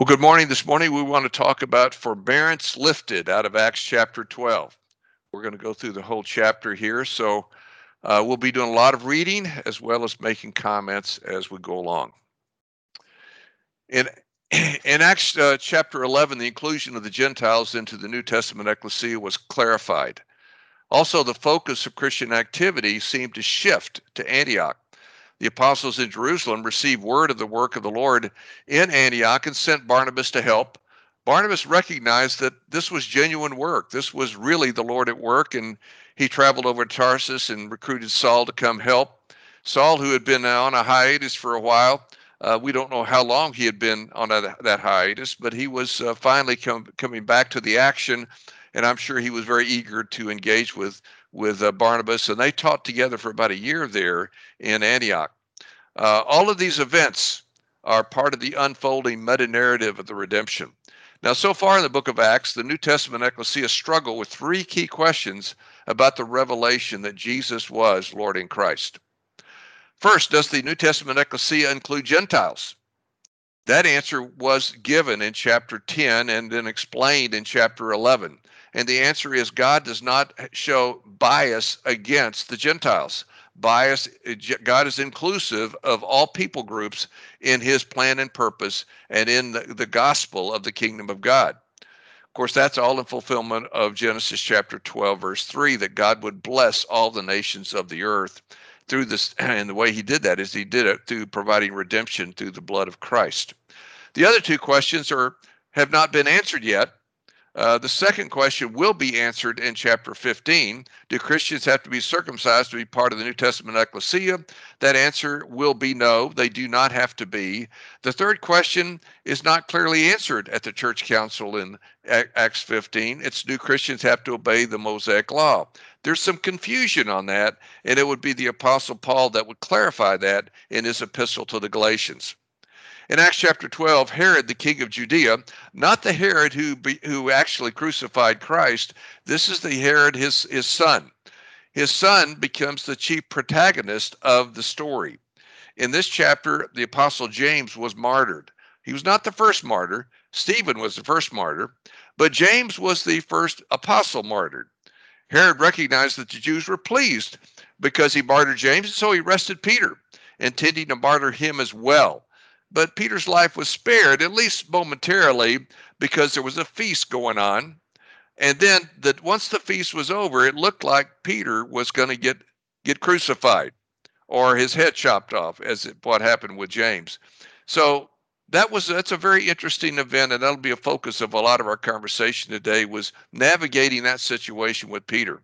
Well, good morning. This morning we want to talk about forbearance lifted out of Acts chapter 12. We're going to go through the whole chapter here. So uh, we'll be doing a lot of reading as well as making comments as we go along. In, in Acts uh, chapter 11, the inclusion of the Gentiles into the New Testament ecclesia was clarified. Also, the focus of Christian activity seemed to shift to Antioch the apostles in Jerusalem received word of the work of the Lord in Antioch and sent Barnabas to help. Barnabas recognized that this was genuine work. This was really the Lord at work, and he traveled over to Tarsus and recruited Saul to come help. Saul, who had been on a hiatus for a while, uh, we don't know how long he had been on a, that hiatus, but he was uh, finally com- coming back to the action, and I'm sure he was very eager to engage with with uh, Barnabas, and they taught together for about a year there in Antioch. Uh, all of these events are part of the unfolding meta narrative of the redemption. Now, so far in the book of Acts, the New Testament ecclesia struggle with three key questions about the revelation that Jesus was Lord in Christ. First, does the New Testament ecclesia include Gentiles? That answer was given in chapter 10 and then explained in chapter 11. And the answer is God does not show bias against the Gentiles. Bias, uh, God is inclusive of all people groups in his plan and purpose and in the, the gospel of the kingdom of God. Of course, that's all in fulfillment of Genesis chapter 12, verse 3, that God would bless all the nations of the earth through this. And the way he did that is he did it through providing redemption through the blood of Christ. The other two questions are have not been answered yet. Uh, the second question will be answered in chapter 15. Do Christians have to be circumcised to be part of the New Testament ecclesia? That answer will be no, they do not have to be. The third question is not clearly answered at the church council in Acts 15. It's do Christians have to obey the Mosaic law? There's some confusion on that, and it would be the Apostle Paul that would clarify that in his epistle to the Galatians. In Acts chapter 12, Herod, the king of Judea, not the Herod who, who actually crucified Christ, this is the Herod, his, his son. His son becomes the chief protagonist of the story. In this chapter, the apostle James was martyred. He was not the first martyr, Stephen was the first martyr, but James was the first apostle martyred. Herod recognized that the Jews were pleased because he martyred James, and so he arrested Peter, intending to martyr him as well. But Peter's life was spared, at least momentarily, because there was a feast going on. And then that once the feast was over, it looked like Peter was going to get get crucified or his head chopped off, as it, what happened with James. So that was that's a very interesting event, and that'll be a focus of a lot of our conversation today. Was navigating that situation with Peter.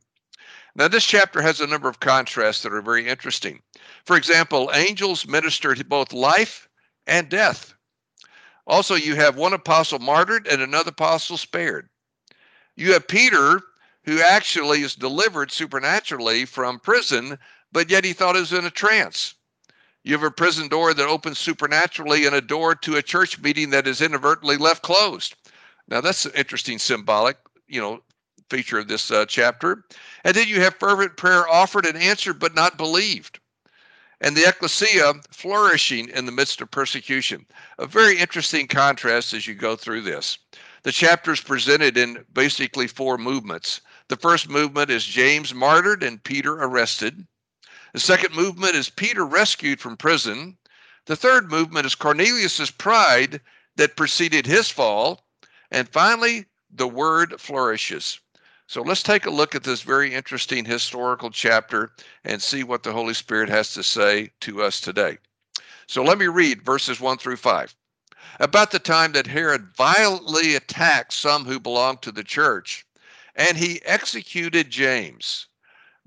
Now, this chapter has a number of contrasts that are very interesting. For example, angels minister to both life and death. Also, you have one apostle martyred and another apostle spared. You have Peter, who actually is delivered supernaturally from prison, but yet he thought he was in a trance. You have a prison door that opens supernaturally and a door to a church meeting that is inadvertently left closed. Now, that's an interesting symbolic, you know, feature of this uh, chapter. And then you have fervent prayer offered and answered, but not believed and the ecclesia flourishing in the midst of persecution. A very interesting contrast as you go through this. The chapter is presented in basically four movements. The first movement is James martyred and Peter arrested. The second movement is Peter rescued from prison. The third movement is Cornelius's pride that preceded his fall. And finally, the word flourishes. So let's take a look at this very interesting historical chapter and see what the Holy Spirit has to say to us today. So let me read verses 1 through 5. About the time that Herod violently attacked some who belonged to the church, and he executed James,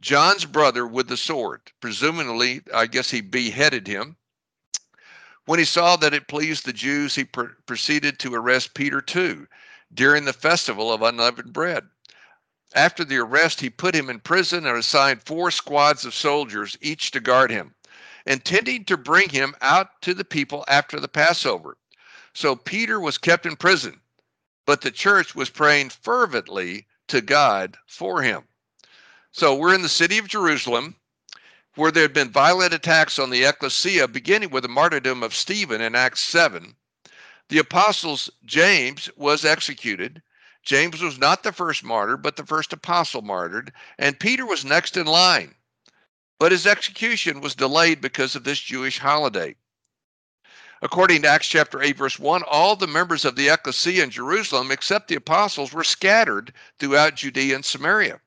John's brother, with the sword. Presumably, I guess he beheaded him. When he saw that it pleased the Jews, he pr- proceeded to arrest Peter too during the festival of unleavened bread. After the arrest, he put him in prison and assigned four squads of soldiers, each to guard him, intending to bring him out to the people after the Passover. So Peter was kept in prison, but the church was praying fervently to God for him. So we're in the city of Jerusalem, where there had been violent attacks on the ecclesia, beginning with the martyrdom of Stephen in Acts 7. The apostles James was executed. James was not the first martyr, but the first apostle martyred, and Peter was next in line. But his execution was delayed because of this Jewish holiday. According to Acts chapter 8, verse 1, all the members of the ecclesia in Jerusalem, except the apostles, were scattered throughout Judea and Samaria.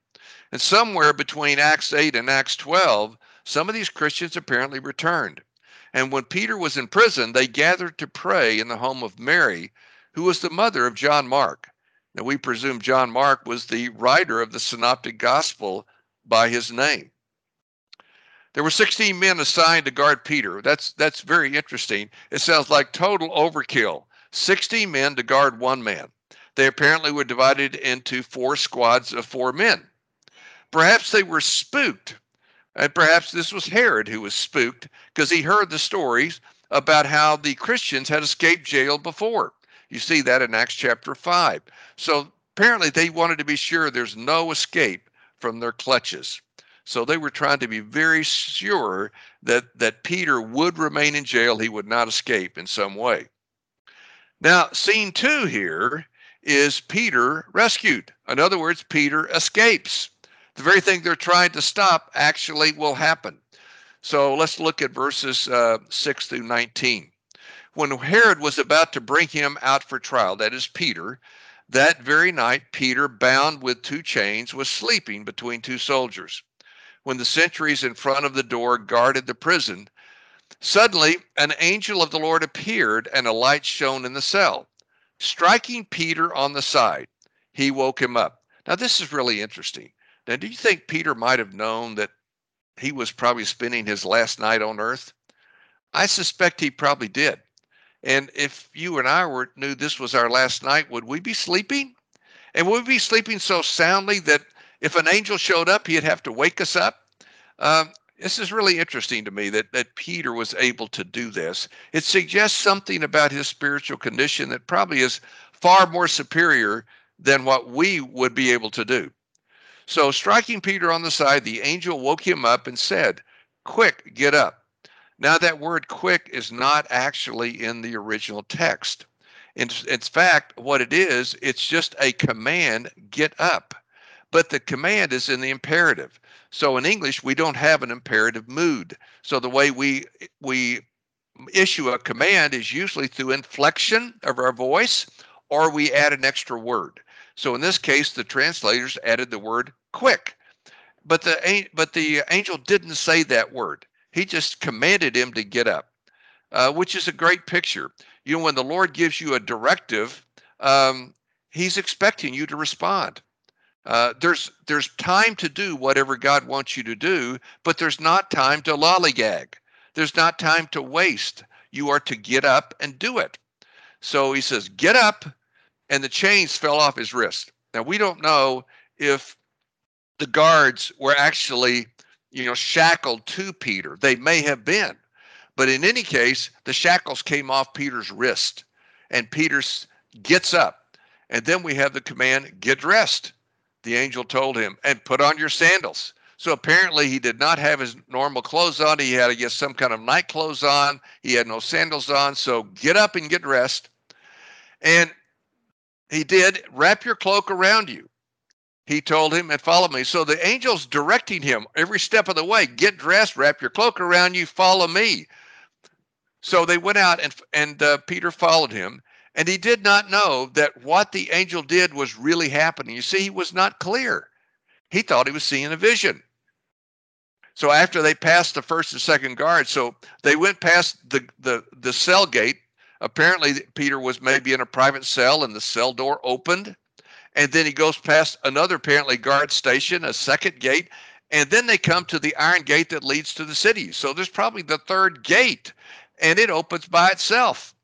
And somewhere between Acts 8 and Acts 12, some of these Christians apparently returned. And when Peter was in prison, they gathered to pray in the home of Mary, who was the mother of John Mark. Now, we presume John Mark was the writer of the Synoptic Gospel by his name. There were 16 men assigned to guard Peter. That's that's very interesting. It sounds like total overkill. 16 men to guard one man. They apparently were divided into four squads of four men. Perhaps they were spooked. And perhaps this was Herod who was spooked because he heard the stories about how the Christians had escaped jail before. You see that in Acts chapter 5. So apparently they wanted to be sure there's no escape from their clutches. So they were trying to be very sure that, that Peter would remain in jail. He would not escape in some way. Now, scene two here is Peter rescued. In other words, Peter escapes. The very thing they're trying to stop actually will happen. So let's look at verses uh, 6 through 19. When Herod was about to bring him out for trial, that is Peter, that very night Peter, bound with two chains, was sleeping between two soldiers when the sentries in front of the door guarded the prison, suddenly an angel of the Lord appeared and a light shone in the cell. Striking Peter on the side, he woke him up. Now, this is really interesting. Now, do you think Peter might have known that he was probably spending his last night on earth? I suspect he probably did. And if you and I were knew this was our last night, would we be sleeping? And would we be sleeping so soundly that if an angel showed up, he'd have to wake us up. Um, this is really interesting to me that, that Peter was able to do this. It suggests something about his spiritual condition that probably is far more superior than what we would be able to do. So, striking Peter on the side, the angel woke him up and said, Quick, get up. Now, that word quick is not actually in the original text. In, in fact, what it is, it's just a command get up but the command is in the imperative. So in English, we don't have an imperative mood. So the way we we issue a command is usually through inflection of our voice or we add an extra word. So in this case, the translators added the word quick. But the but the angel didn't say that word. He just commanded him to get up, uh, which is a great picture. You know, when the Lord gives you a directive, um, He's expecting you to respond. Uh, there's there's time to do whatever God wants you to do, but there's not time to lollygag. There's not time to waste. You are to get up and do it. So he says, "Get up," and the chains fell off his wrist. Now we don't know if the guards were actually, you know, shackled to Peter. They may have been, but in any case, the shackles came off Peter's wrist, and Peter gets up, and then we have the command, "Get dressed." the angel told him, and put on your sandals. So apparently he did not have his normal clothes on. He had, I guess, some kind of night clothes on. He had no sandals on. So get up and get dressed. And he did wrap your cloak around you. He told him and follow me. So the angel's directing him every step of the way. Get dressed, wrap your cloak around you, follow me. So they went out and and uh, Peter followed him. And he did not know that what the angel did was really happening. You see, he was not clear. He thought he was seeing a vision. So after they passed the first and second guard, so they went past the, the, the cell gate. Apparently, Peter was maybe in a private cell and the cell door opened. And then he goes past another apparently guard station, a second gate. And then they come to the iron gate that leads to the city. So there's probably the third gate and it opens by itself.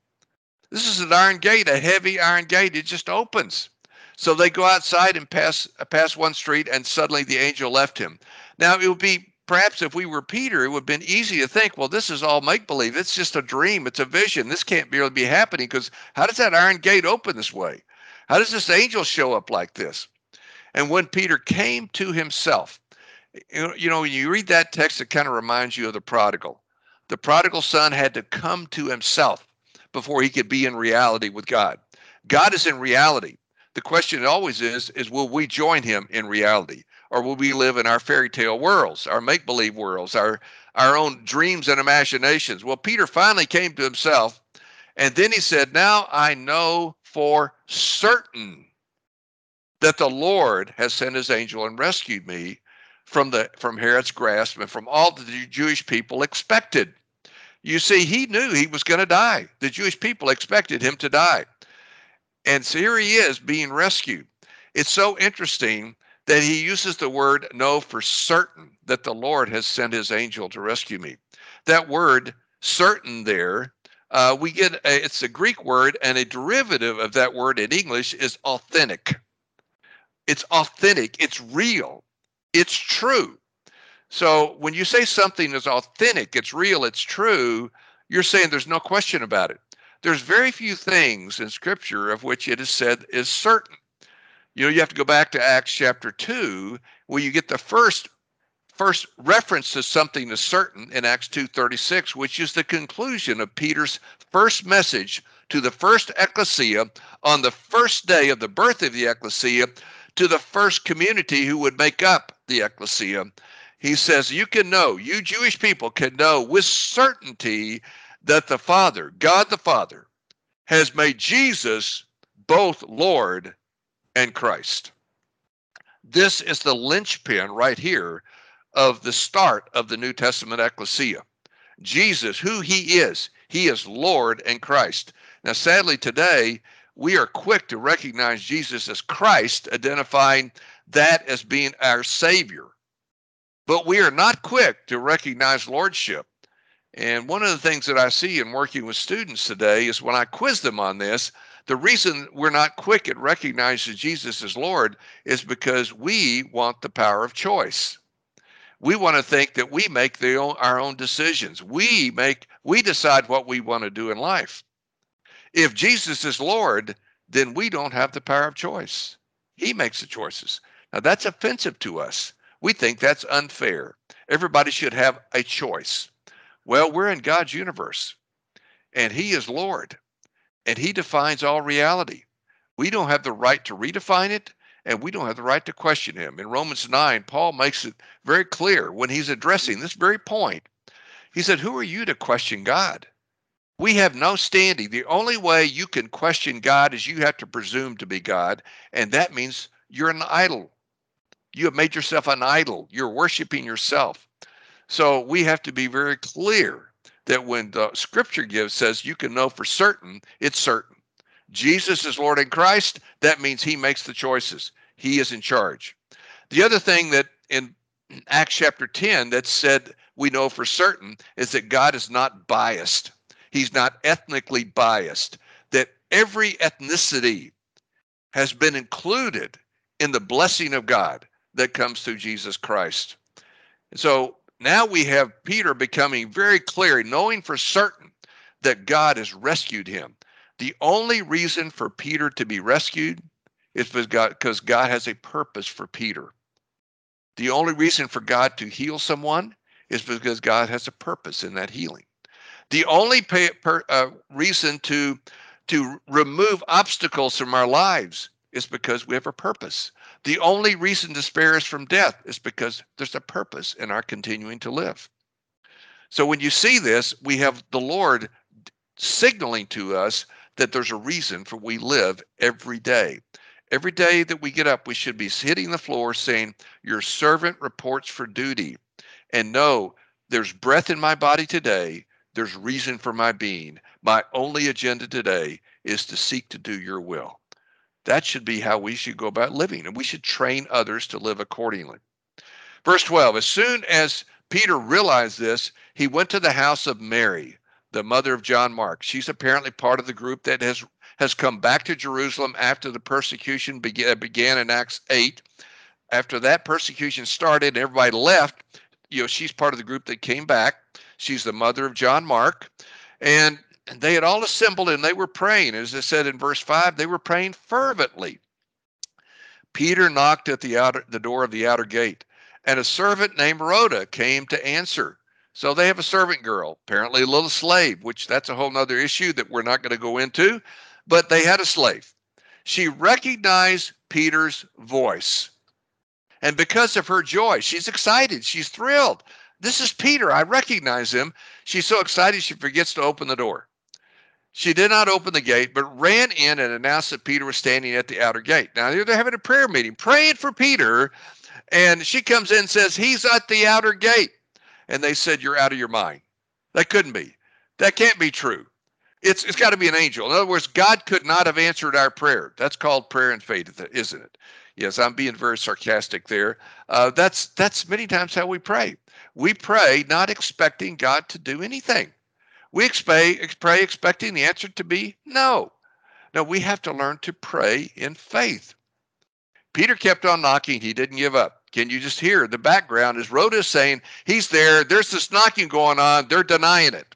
This is an iron gate, a heavy iron gate. It just opens. So they go outside and pass pass one street, and suddenly the angel left him. Now it would be perhaps if we were Peter, it would have been easy to think, well, this is all make believe. It's just a dream. It's a vision. This can't really be happening because how does that iron gate open this way? How does this angel show up like this? And when Peter came to himself, you know, when you read that text, it kind of reminds you of the prodigal. The prodigal son had to come to himself before he could be in reality with God. God is in reality. The question always is is will we join him in reality or will we live in our fairy tale worlds, our make believe worlds, our our own dreams and imaginations? Well, Peter finally came to himself and then he said, "Now I know for certain that the Lord has sent his angel and rescued me from the from Herod's grasp and from all that the Jewish people expected." You see, he knew he was going to die. The Jewish people expected him to die. And so here he is being rescued. It's so interesting that he uses the word know for certain that the Lord has sent his angel to rescue me. That word certain there, uh, we get a, it's a Greek word, and a derivative of that word in English is authentic. It's authentic, it's real, it's true. So when you say something is authentic, it's real, it's true, you're saying there's no question about it there's very few things in scripture of which it is said is certain. You know, you have to go back to Acts chapter 2 where you get the first first reference to something is certain in Acts 2:36, which is the conclusion of Peter's first message to the first ecclesia on the first day of the birth of the ecclesia to the first community who would make up the ecclesia. He says, You can know, you Jewish people can know with certainty that the Father, God the Father, has made Jesus both Lord and Christ. This is the linchpin right here of the start of the New Testament ecclesia. Jesus, who he is, he is Lord and Christ. Now, sadly, today, we are quick to recognize Jesus as Christ, identifying that as being our Savior. But we are not quick to recognize Lordship. And one of the things that I see in working with students today is when I quiz them on this, the reason we're not quick at recognizing Jesus as Lord is because we want the power of choice. We want to think that we make the, our own decisions. We make we decide what we want to do in life. If Jesus is Lord, then we don't have the power of choice. He makes the choices. Now that's offensive to us. We think that's unfair. Everybody should have a choice. Well, we're in God's universe, and He is Lord, and He defines all reality. We don't have the right to redefine it, and we don't have the right to question Him. In Romans 9, Paul makes it very clear when he's addressing this very point. He said, Who are you to question God? We have no standing. The only way you can question God is you have to presume to be God, and that means you're an idol. You have made yourself an idol. You're worshiping yourself. So we have to be very clear that when the scripture gives says you can know for certain, it's certain. Jesus is Lord in Christ, that means he makes the choices. He is in charge. The other thing that in Acts chapter 10 that said we know for certain is that God is not biased. He's not ethnically biased. That every ethnicity has been included in the blessing of God that comes through Jesus Christ. So now we have Peter becoming very clear, knowing for certain that God has rescued him. The only reason for Peter to be rescued is because God, has a purpose for Peter. The only reason for God to heal someone is because God has a purpose in that healing. The only pay, per, uh, reason to to remove obstacles from our lives is because we have a purpose. The only reason to spare us from death is because there's a purpose in our continuing to live. So when you see this, we have the Lord signaling to us that there's a reason for we live every day. Every day that we get up, we should be hitting the floor saying, Your servant reports for duty. And know there's breath in my body today. There's reason for my being. My only agenda today is to seek to do your will. That should be how we should go about living, and we should train others to live accordingly. Verse 12 As soon as Peter realized this, he went to the house of Mary, the mother of John Mark. She's apparently part of the group that has has come back to Jerusalem after the persecution began, uh, began in Acts 8. After that persecution started everybody left, you know, she's part of the group that came back. She's the mother of John Mark. And and they had all assembled and they were praying. As I said in verse 5, they were praying fervently. Peter knocked at the outer the door of the outer gate, and a servant named Rhoda came to answer. So they have a servant girl, apparently a little slave, which that's a whole nother issue that we're not going to go into. But they had a slave. She recognized Peter's voice. And because of her joy, she's excited. She's thrilled. This is Peter. I recognize him. She's so excited she forgets to open the door. She did not open the gate, but ran in and announced that Peter was standing at the outer gate. Now they're having a prayer meeting, praying for Peter. And she comes in and says, He's at the outer gate. And they said, You're out of your mind. That couldn't be. That can't be true. It's, it's got to be an angel. In other words, God could not have answered our prayer. That's called prayer and faith, isn't it? Yes, I'm being very sarcastic there. Uh, that's that's many times how we pray. We pray not expecting God to do anything. We expect, pray expecting the answer to be no. No, we have to learn to pray in faith. Peter kept on knocking. He didn't give up. Can you just hear the background is Rhoda saying, He's there. There's this knocking going on. They're denying it.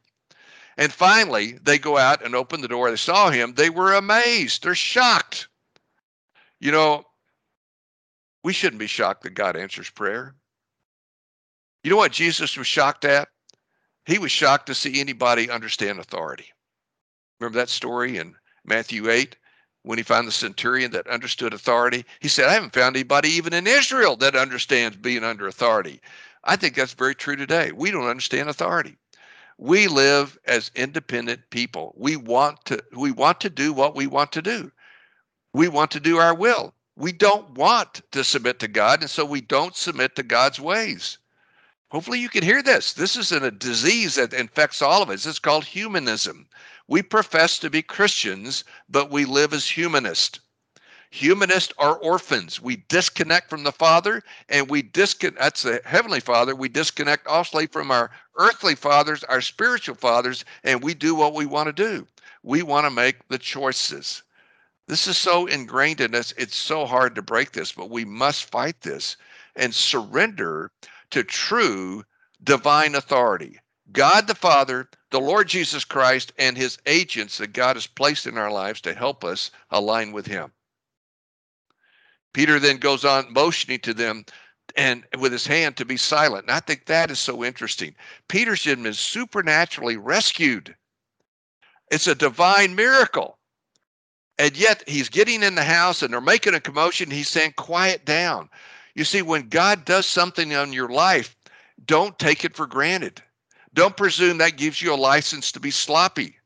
And finally, they go out and open the door. They saw him. They were amazed. They're shocked. You know, we shouldn't be shocked that God answers prayer. You know what Jesus was shocked at? He was shocked to see anybody understand authority. Remember that story in Matthew 8 when he found the centurion that understood authority? He said, I haven't found anybody even in Israel that understands being under authority. I think that's very true today. We don't understand authority. We live as independent people. We want to we want to do what we want to do. We want to do our will. We don't want to submit to God, and so we don't submit to God's ways. Hopefully, you can hear this. This is a disease that infects all of us. It's called humanism. We profess to be Christians, but we live as humanists. Humanists are orphans. We disconnect from the Father, and we disconnect. That's the Heavenly Father. We disconnect also from our earthly fathers, our spiritual fathers, and we do what we want to do. We want to make the choices. This is so ingrained in us. It's so hard to break this, but we must fight this and surrender to true divine authority. God the Father, the Lord Jesus Christ, and his agents that God has placed in our lives to help us align with him. Peter then goes on motioning to them and with his hand to be silent. And I think that is so interesting. Peter's been supernaturally rescued. It's a divine miracle. And yet he's getting in the house and they're making a commotion. He's saying, Quiet down. You see, when God does something on your life, don't take it for granted. Don't presume that gives you a license to be sloppy.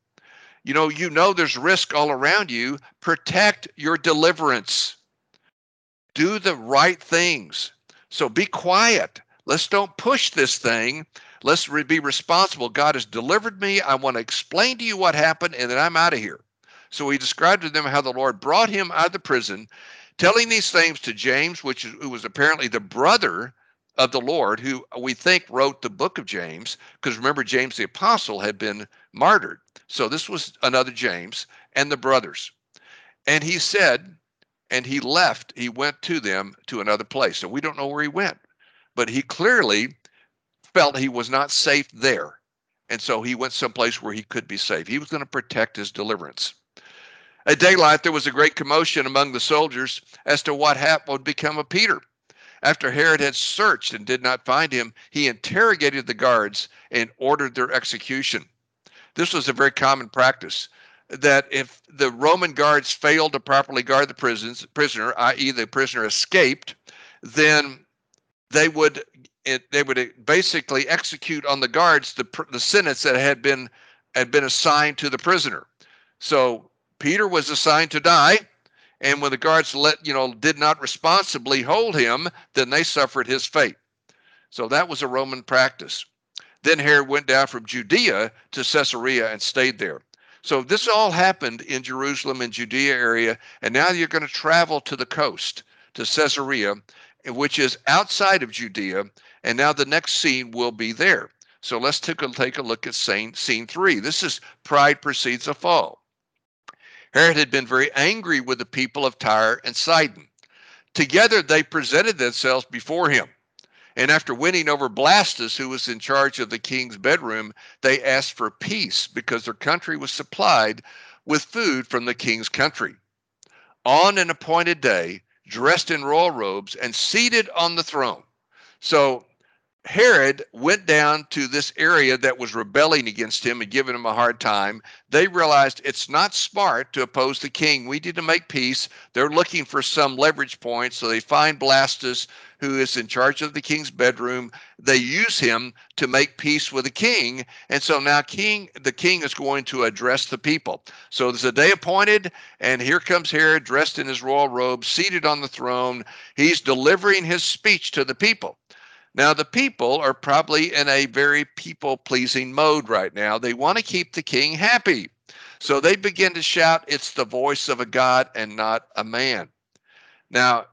You know, you know there's risk all around you. Protect your deliverance. Do the right things. So be quiet. Let's don't push this thing. Let's re- be responsible. God has delivered me. I want to explain to you what happened, and then I'm out of here. So he described to them how the Lord brought him out of the prison telling these things to James, which who was apparently the brother of the Lord, who we think wrote the book of James, because remember, James the apostle had been martyred. So this was another James and the brothers. And he said, and he left, he went to them to another place. So we don't know where he went, but he clearly felt he was not safe there. And so he went someplace where he could be safe. He was going to protect his deliverance. At daylight, there was a great commotion among the soldiers as to what happened would become of Peter. After Herod had searched and did not find him, he interrogated the guards and ordered their execution. This was a very common practice that if the Roman guards failed to properly guard the prisons, prisoner, i.e., the prisoner escaped, then they would it, they would basically execute on the guards the the sentence that had been had been assigned to the prisoner. So Peter was assigned to die, and when the guards let you know did not responsibly hold him, then they suffered his fate. So that was a Roman practice. Then Herod went down from Judea to Caesarea and stayed there. So this all happened in Jerusalem and Judea area, and now you're going to travel to the coast to Caesarea, which is outside of Judea, and now the next scene will be there. So let's take a, take a look at scene, scene three. This is pride precedes a fall. Herod had been very angry with the people of Tyre and Sidon. Together they presented themselves before him. And after winning over Blastus, who was in charge of the king's bedroom, they asked for peace because their country was supplied with food from the king's country. On an appointed day, dressed in royal robes and seated on the throne. So Herod went down to this area that was rebelling against him and giving him a hard time. They realized it's not smart to oppose the king. We need to make peace. They're looking for some leverage point. So they find Blastus, who is in charge of the king's bedroom. They use him to make peace with the king. And so now king the king is going to address the people. So there's a day appointed, and here comes Herod dressed in his royal robe, seated on the throne. He's delivering his speech to the people. Now, the people are probably in a very people pleasing mode right now. They want to keep the king happy. So they begin to shout, It's the voice of a God and not a man. Now,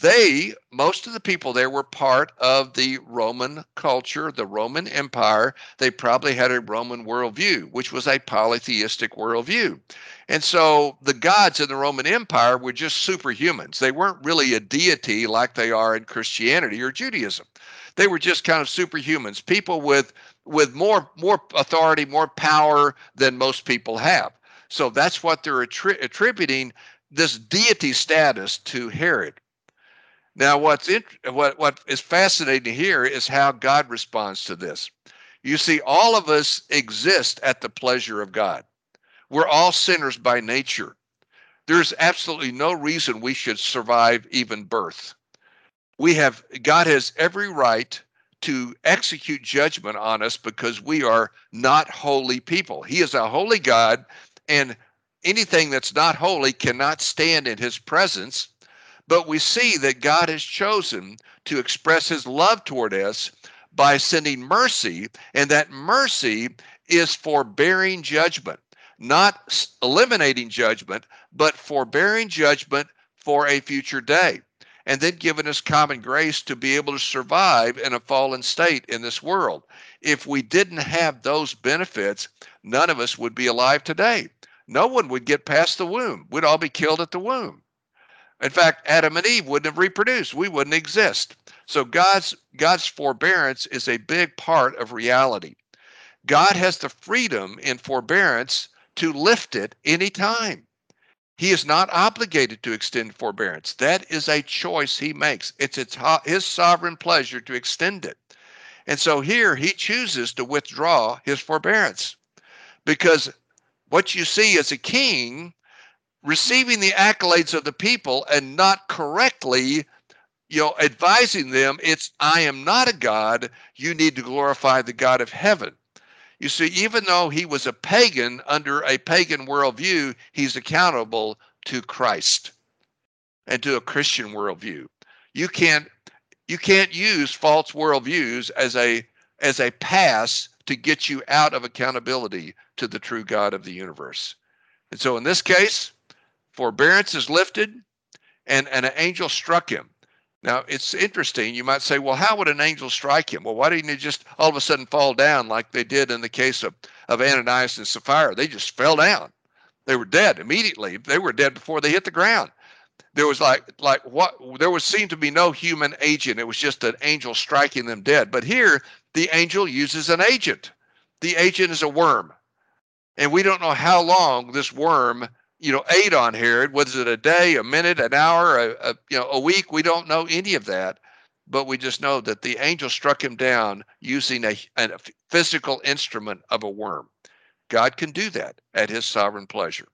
they, most of the people there were part of the Roman culture, the Roman Empire. They probably had a Roman worldview, which was a polytheistic worldview. And so the gods in the Roman Empire were just superhumans. They weren't really a deity like they are in Christianity or Judaism. They were just kind of superhumans, people with with more more authority, more power than most people have. So that's what they're attri- attributing this deity status to Herod. Now, what's in, what what is fascinating here is how God responds to this. You see, all of us exist at the pleasure of God. We're all sinners by nature. There's absolutely no reason we should survive even birth we have God has every right to execute judgment on us because we are not holy people. He is a holy God, and anything that's not holy cannot stand in his presence. But we see that God has chosen to express his love toward us by sending mercy, and that mercy is forbearing judgment, not eliminating judgment, but forbearing judgment for a future day and then given us common grace to be able to survive in a fallen state in this world. If we didn't have those benefits, none of us would be alive today. No one would get past the womb. We'd all be killed at the womb. In fact, Adam and Eve wouldn't have reproduced. We wouldn't exist. So God's God's forbearance is a big part of reality. God has the freedom in forbearance to lift it anytime. He is not obligated to extend forbearance. That is a choice he makes. It's, his sovereign pleasure to extend it. And so here he chooses to withdraw his forbearance because what you see as a king receiving the accolades of the people and not correctly you know advising them it's i am not a god you need to glorify the god of heaven you see, even though he was a pagan under a pagan worldview, he's accountable to Christ and to a Christian worldview. You can't you can't use false worldviews as a as a pass to get you out of accountability to the true God of the universe. And so in this case, forbearance is lifted and, and an angel struck him. Now, it's interesting. You might say, well, how would an angel strike him? Well, why didn't he just all of a sudden fall down like they did in the case of, of Ananias and Sapphira? They just fell down. They were dead immediately. They were dead before they hit the ground. There was like like what there was seemed to be no human agent. It was just an angel striking them dead. But here the angel uses an agent. The agent is a worm. And we don't know how long this worm you know, ate on Herod. Was it a day, a minute, an hour, a, a, you know, a week? We don't know any of that, but we just know that the angel struck him down using a, a physical instrument of a worm. God can do that at his sovereign pleasure.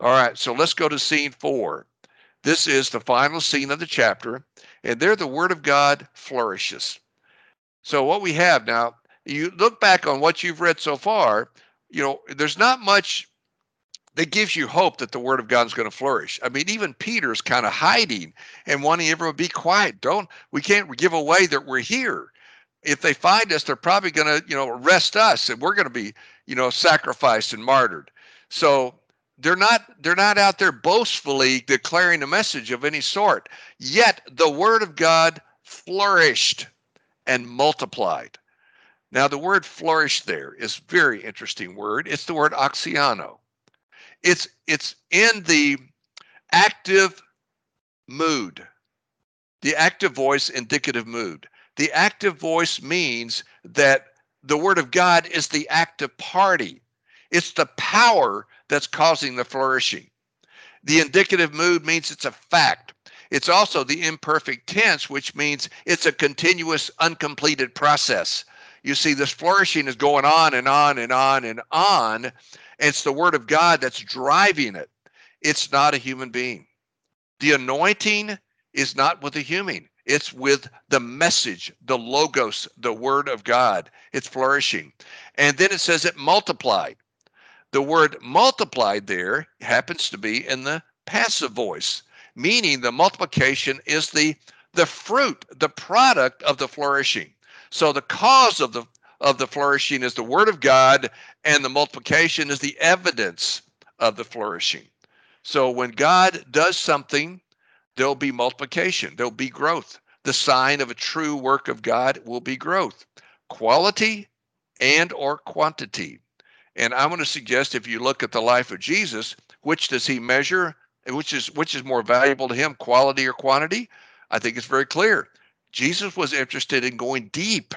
All right, so let's go to scene four. This is the final scene of the chapter, and there the word of God flourishes. So, what we have now, you look back on what you've read so far, you know, there's not much that gives you hope that the word of God is going to flourish. I mean, even Peter's kind of hiding and wanting everyone to be quiet. Don't we can't give away that we're here. If they find us, they're probably going to, you know, arrest us and we're going to be, you know, sacrificed and martyred. So they're not they're not out there boastfully declaring a message of any sort. Yet the word of God flourished and multiplied. Now the word flourish there is very interesting word. It's the word auxano it's it's in the active mood the active voice indicative mood the active voice means that the word of god is the active party it's the power that's causing the flourishing the indicative mood means it's a fact It's also the imperfect tense, which means it's a continuous, uncompleted process. You see, this flourishing is going on and on and on and on. It's the word of God that's driving it. It's not a human being. The anointing is not with a human. It's with the message, the logos, the word of God. It's flourishing. And then it says it multiplied. The word multiplied there happens to be in the passive voice, meaning the multiplication is the the fruit, the product of the flourishing. So the cause of the of the flourishing is the word of God, and the multiplication is the evidence of the flourishing. So when God does something, there'll be multiplication, there'll be growth. The sign of a true work of God will be growth, quality and or quantity. And I'm going to suggest if you look at the life of Jesus, which does he measure? Which is which is more valuable to him, quality or quantity? I think it's very clear. Jesus was interested in going deep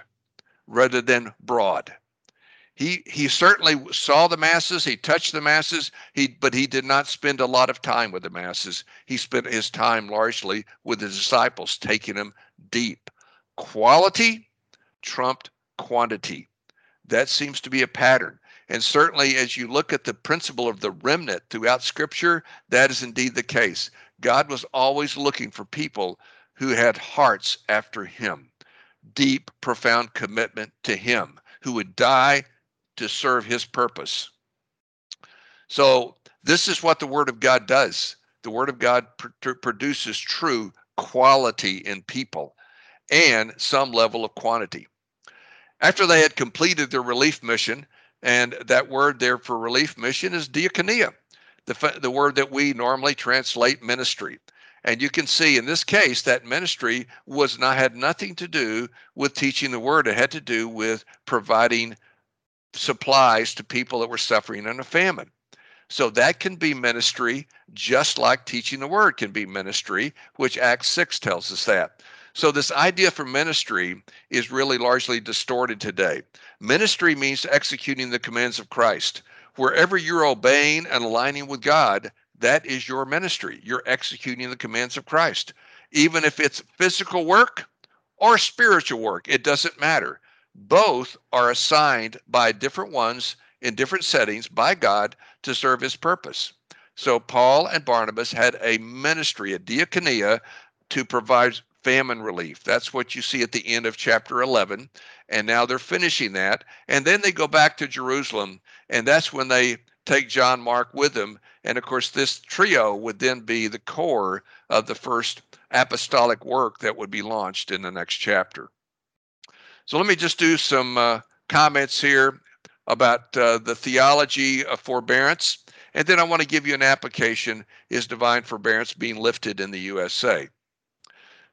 rather than broad. He he certainly saw the masses, he touched the masses, he but he did not spend a lot of time with the masses. He spent his time largely with the disciples, taking them deep. Quality trumped quantity. That seems to be a pattern. And certainly, as you look at the principle of the remnant throughout Scripture, that is indeed the case. God was always looking for people who had hearts after Him, deep, profound commitment to Him, who would die to serve His purpose. So, this is what the Word of God does. The Word of God pr- produces true quality in people and some level of quantity. After they had completed their relief mission, and that word there for relief mission is diakonia, the, the word that we normally translate ministry. And you can see in this case that ministry was not had nothing to do with teaching the word. It had to do with providing supplies to people that were suffering in a famine. So that can be ministry, just like teaching the word can be ministry, which Acts 6 tells us that. So, this idea for ministry is really largely distorted today. Ministry means executing the commands of Christ. Wherever you're obeying and aligning with God, that is your ministry. You're executing the commands of Christ. Even if it's physical work or spiritual work, it doesn't matter. Both are assigned by different ones in different settings by God to serve his purpose. So Paul and Barnabas had a ministry, a diaconia, to provide famine relief. That's what you see at the end of chapter 11. And now they're finishing that. And then they go back to Jerusalem. And that's when they take John Mark with him. And of course, this trio would then be the core of the first apostolic work that would be launched in the next chapter. So let me just do some uh, comments here about uh, the theology of forbearance. And then I want to give you an application is divine forbearance being lifted in the USA?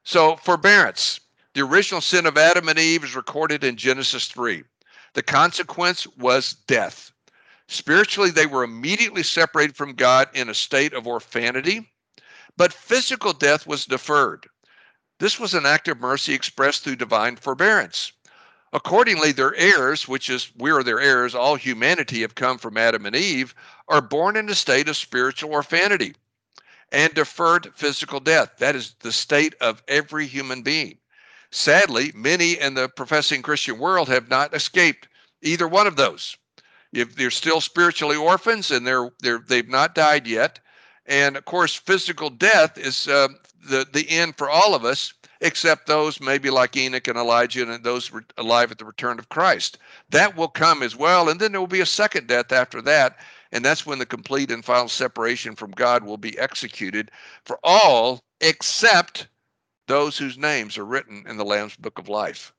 So, forbearance. The original sin of Adam and Eve is recorded in Genesis 3. The consequence was death. Spiritually, they were immediately separated from God in a state of orphanity, but physical death was deferred. This was an act of mercy expressed through divine forbearance. Accordingly, their heirs, which is we are their heirs, all humanity have come from Adam and Eve, are born in a state of spiritual orphanity and deferred physical death. That is the state of every human being. Sadly, many in the professing Christian world have not escaped either one of those. If they're still spiritually orphans and they're they're they've not died yet, and of course, physical death is uh, the the end for all of us, except those maybe like Enoch and Elijah and those alive at the return of Christ. That will come as well, and then there will be a second death after that, and that's when the complete and final separation from God will be executed for all except those whose names are written in the Lamb's book of life.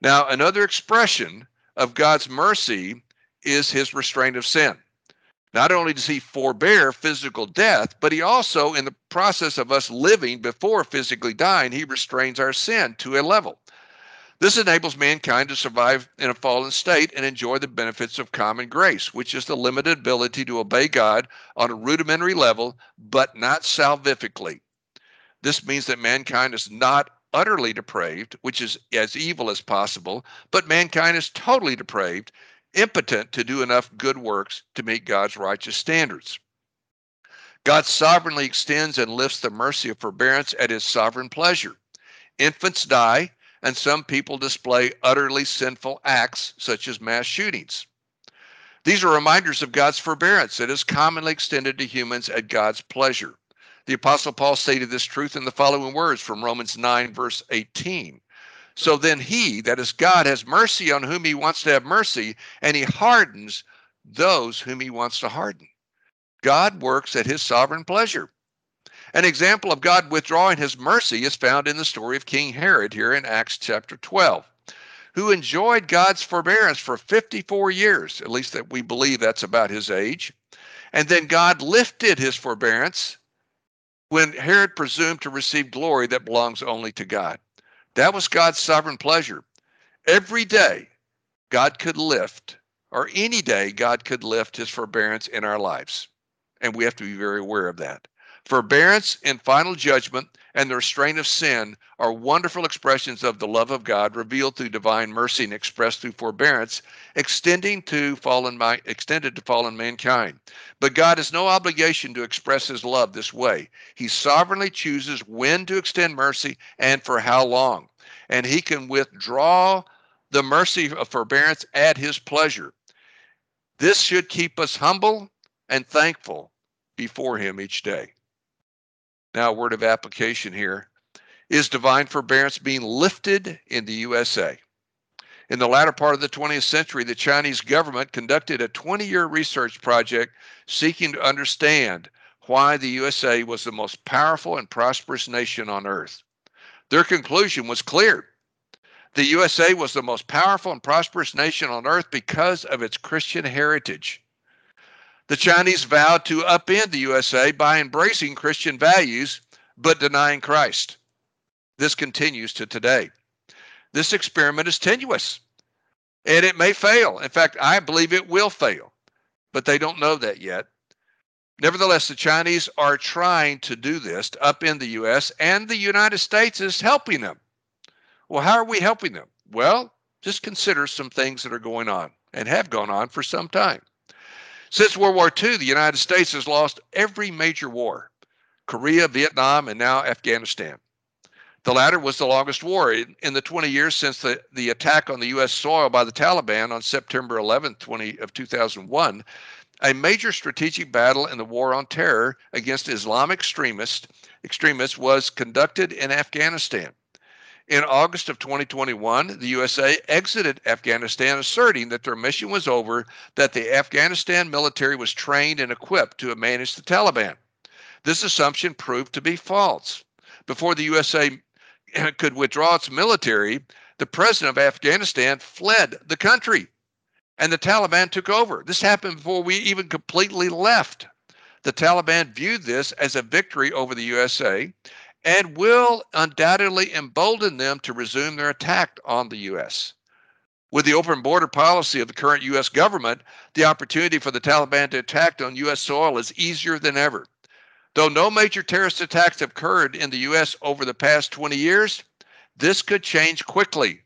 Now, another expression of God's mercy is his restraint of sin. Not only does he forbear physical death, but he also, in the process of us living before physically dying, he restrains our sin to a level. This enables mankind to survive in a fallen state and enjoy the benefits of common grace, which is the limited ability to obey God on a rudimentary level, but not salvifically. This means that mankind is not utterly depraved, which is as evil as possible, but mankind is totally depraved, impotent to do enough good works to meet God's righteous standards. God sovereignly extends and lifts the mercy of forbearance at his sovereign pleasure. Infants die, and some people display utterly sinful acts, such as mass shootings. These are reminders of God's forbearance that is commonly extended to humans at God's pleasure. The Apostle Paul stated this truth in the following words from Romans 9, verse 18. So then he, that is God, has mercy on whom he wants to have mercy, and he hardens those whom he wants to harden. God works at his sovereign pleasure. An example of God withdrawing his mercy is found in the story of King Herod here in Acts chapter 12, who enjoyed God's forbearance for 54 years, at least that we believe that's about his age. And then God lifted his forbearance when Herod presumed to receive glory that belongs only to God. That was God's sovereign pleasure. Every day, God could lift, or any day, God could lift his forbearance in our lives and we have to be very aware of that. Forbearance and final judgment and the restraint of sin are wonderful expressions of the love of God revealed through divine mercy and expressed through forbearance, extending to fallen extended to fallen mankind. But God has no obligation to express his love this way. He sovereignly chooses when to extend mercy and for how long. And he can withdraw the mercy of forbearance at his pleasure. This should keep us humble and thankful before Him each day. Now, a word of application here is divine forbearance being lifted in the USA? In the latter part of the 20th century, the Chinese government conducted a 20 year research project seeking to understand why the USA was the most powerful and prosperous nation on earth. Their conclusion was clear. The USA was the most powerful and prosperous nation on earth because of its Christian heritage. The Chinese vowed to upend the USA by embracing Christian values but denying Christ. This continues to today. This experiment is tenuous and it may fail. In fact, I believe it will fail, but they don't know that yet. Nevertheless, the Chinese are trying to do this to upend the U.S., and the United States is helping them. Well, how are we helping them? Well, just consider some things that are going on and have gone on for some time. Since World War II, the United States has lost every major war Korea, Vietnam, and now Afghanistan. The latter was the longest war in the 20 years since the, the attack on the U.S. soil by the Taliban on September 11, 20 of 2001. A major strategic battle in the war on terror against Islamic extremists, extremists was conducted in Afghanistan. In August of 2021, the USA exited Afghanistan, asserting that their mission was over, that the Afghanistan military was trained and equipped to manage the Taliban. This assumption proved to be false. Before the USA could withdraw its military, the president of Afghanistan fled the country and the Taliban took over. This happened before we even completely left. The Taliban viewed this as a victory over the USA and will undoubtedly embolden them to resume their attack on the U.S. With the open border policy of the current U.S. government, the opportunity for the Taliban to attack on U.S. soil is easier than ever. Though no major terrorist attacks have occurred in the U.S. over the past 20 years, this could change quickly.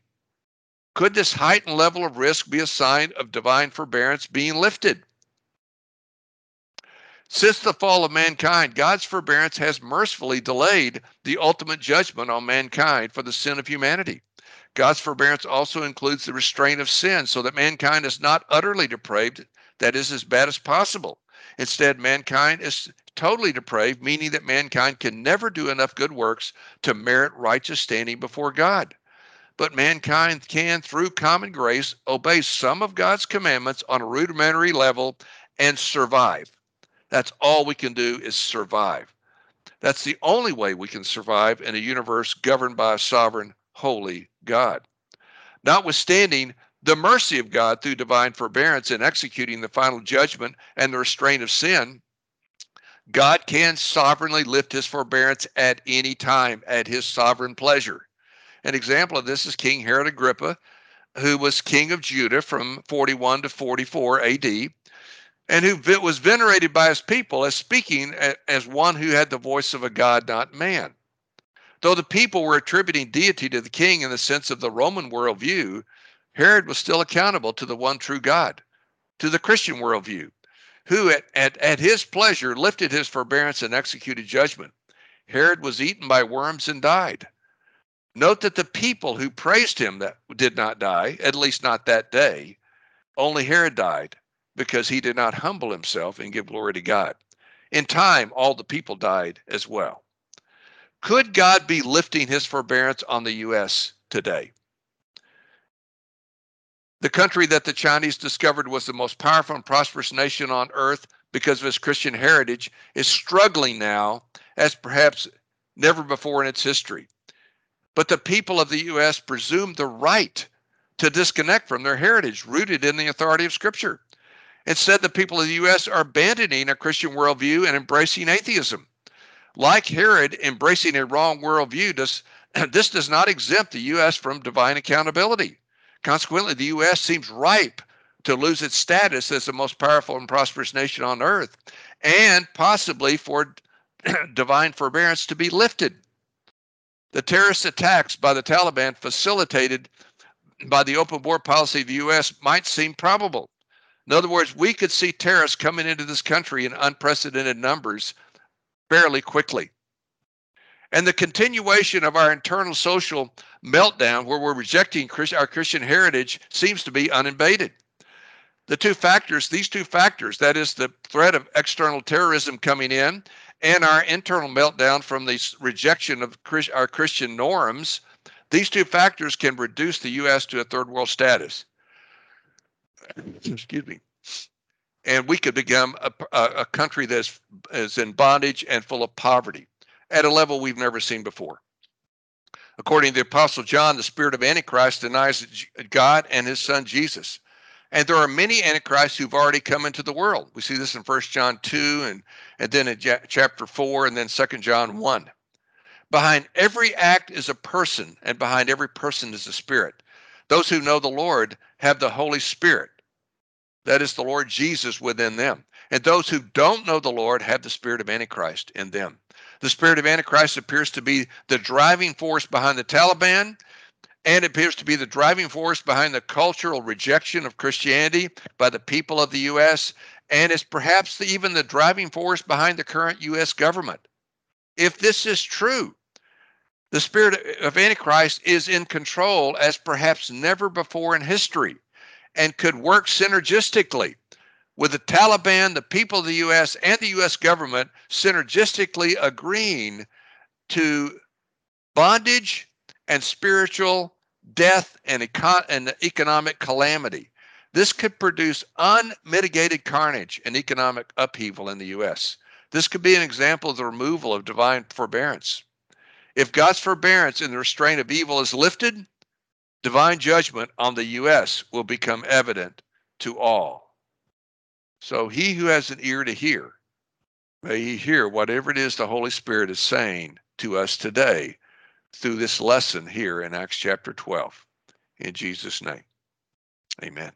Could this heightened level of risk be a sign of divine forbearance being lifted? Since the fall of mankind, God's forbearance has mercifully delayed the ultimate judgment on mankind for the sin of humanity. God's forbearance also includes the restraint of sin so that mankind is not utterly depraved, that is, as bad as possible. Instead, mankind is totally depraved, meaning that mankind can never do enough good works to merit righteous standing before God. But mankind can, through common grace, obey some of God's commandments on a rudimentary level and survive. That's all we can do is survive. That's the only way we can survive in a universe governed by a sovereign, holy God. Notwithstanding the mercy of God through divine forbearance in executing the final judgment and the restraint of sin, God can sovereignly lift his forbearance at any time at his sovereign pleasure. An example of this is King Herod Agrippa, who was king of Judah from 41 to 44 AD and who was venerated by his people as speaking as one who had the voice of a God, not man. Though the people were attributing deity to the king in the sense of the Roman worldview, Herod was still accountable to the one true God, to the Christian worldview. who at, at, at his pleasure lifted his forbearance and executed judgment. Herod was eaten by worms and died. Note that the people who praised him that did not die, at least not that day. Only Herod died because he did not humble himself and give glory to God. In time, all the people died as well. Could God be lifting his forbearance on the U.S. today? The country that the Chinese discovered was the most powerful and prosperous nation on earth because of its Christian heritage is struggling now as perhaps never before in its history. But the people of the U.S. presume the right to disconnect from their heritage rooted in the authority of Scripture. Instead, the people of the U.S. are abandoning a Christian worldview and embracing atheism. Like Herod embracing a wrong worldview, does, this does not exempt the U.S. from divine accountability. Consequently, the U.S. seems ripe to lose its status as the most powerful and prosperous nation on earth, and possibly for divine forbearance to be lifted. The terrorist attacks by the Taliban, facilitated by the open war policy of the U.S., might seem probable. In other words, we could see terrorists coming into this country in unprecedented numbers fairly quickly. And the continuation of our internal social meltdown, where we're rejecting our Christian heritage, seems to be unabated. The two factors, these two factors, that is the threat of external terrorism coming in and our internal meltdown from the rejection of our Christian norms, these two factors can reduce the U.S. to a third world status. Excuse me. And we could become a, a country that is, is in bondage and full of poverty at a level we've never seen before. According to the Apostle John, the spirit of Antichrist denies God and his son Jesus. And there are many antichrists who've already come into the world. We see this in First John 2 and, and then in chapter 4 and then Second John 1. Behind every act is a person, and behind every person is a spirit. Those who know the Lord have the Holy Spirit. That is the Lord Jesus within them. And those who don't know the Lord have the spirit of Antichrist in them. The spirit of Antichrist appears to be the driving force behind the Taliban and appears to be the driving force behind the cultural rejection of Christianity by the people of the U.S., and is perhaps the, even the driving force behind the current U.S. government. If this is true, the spirit of Antichrist is in control as perhaps never before in history and could work synergistically with the Taliban, the people of the U.S., and the U.S. government synergistically agreeing to bondage and spiritual death, and, econ- and economic calamity. This could produce unmitigated carnage and economic upheaval in the U.S. This could be an example of the removal of divine forbearance. If God's forbearance in the restraint of evil is lifted, divine judgment on the U.S. will become evident to all. So he who has an ear to hear, may he hear whatever it is the Holy Spirit is saying to us today through this lesson here in Acts chapter 12. In Jesus' name, amen.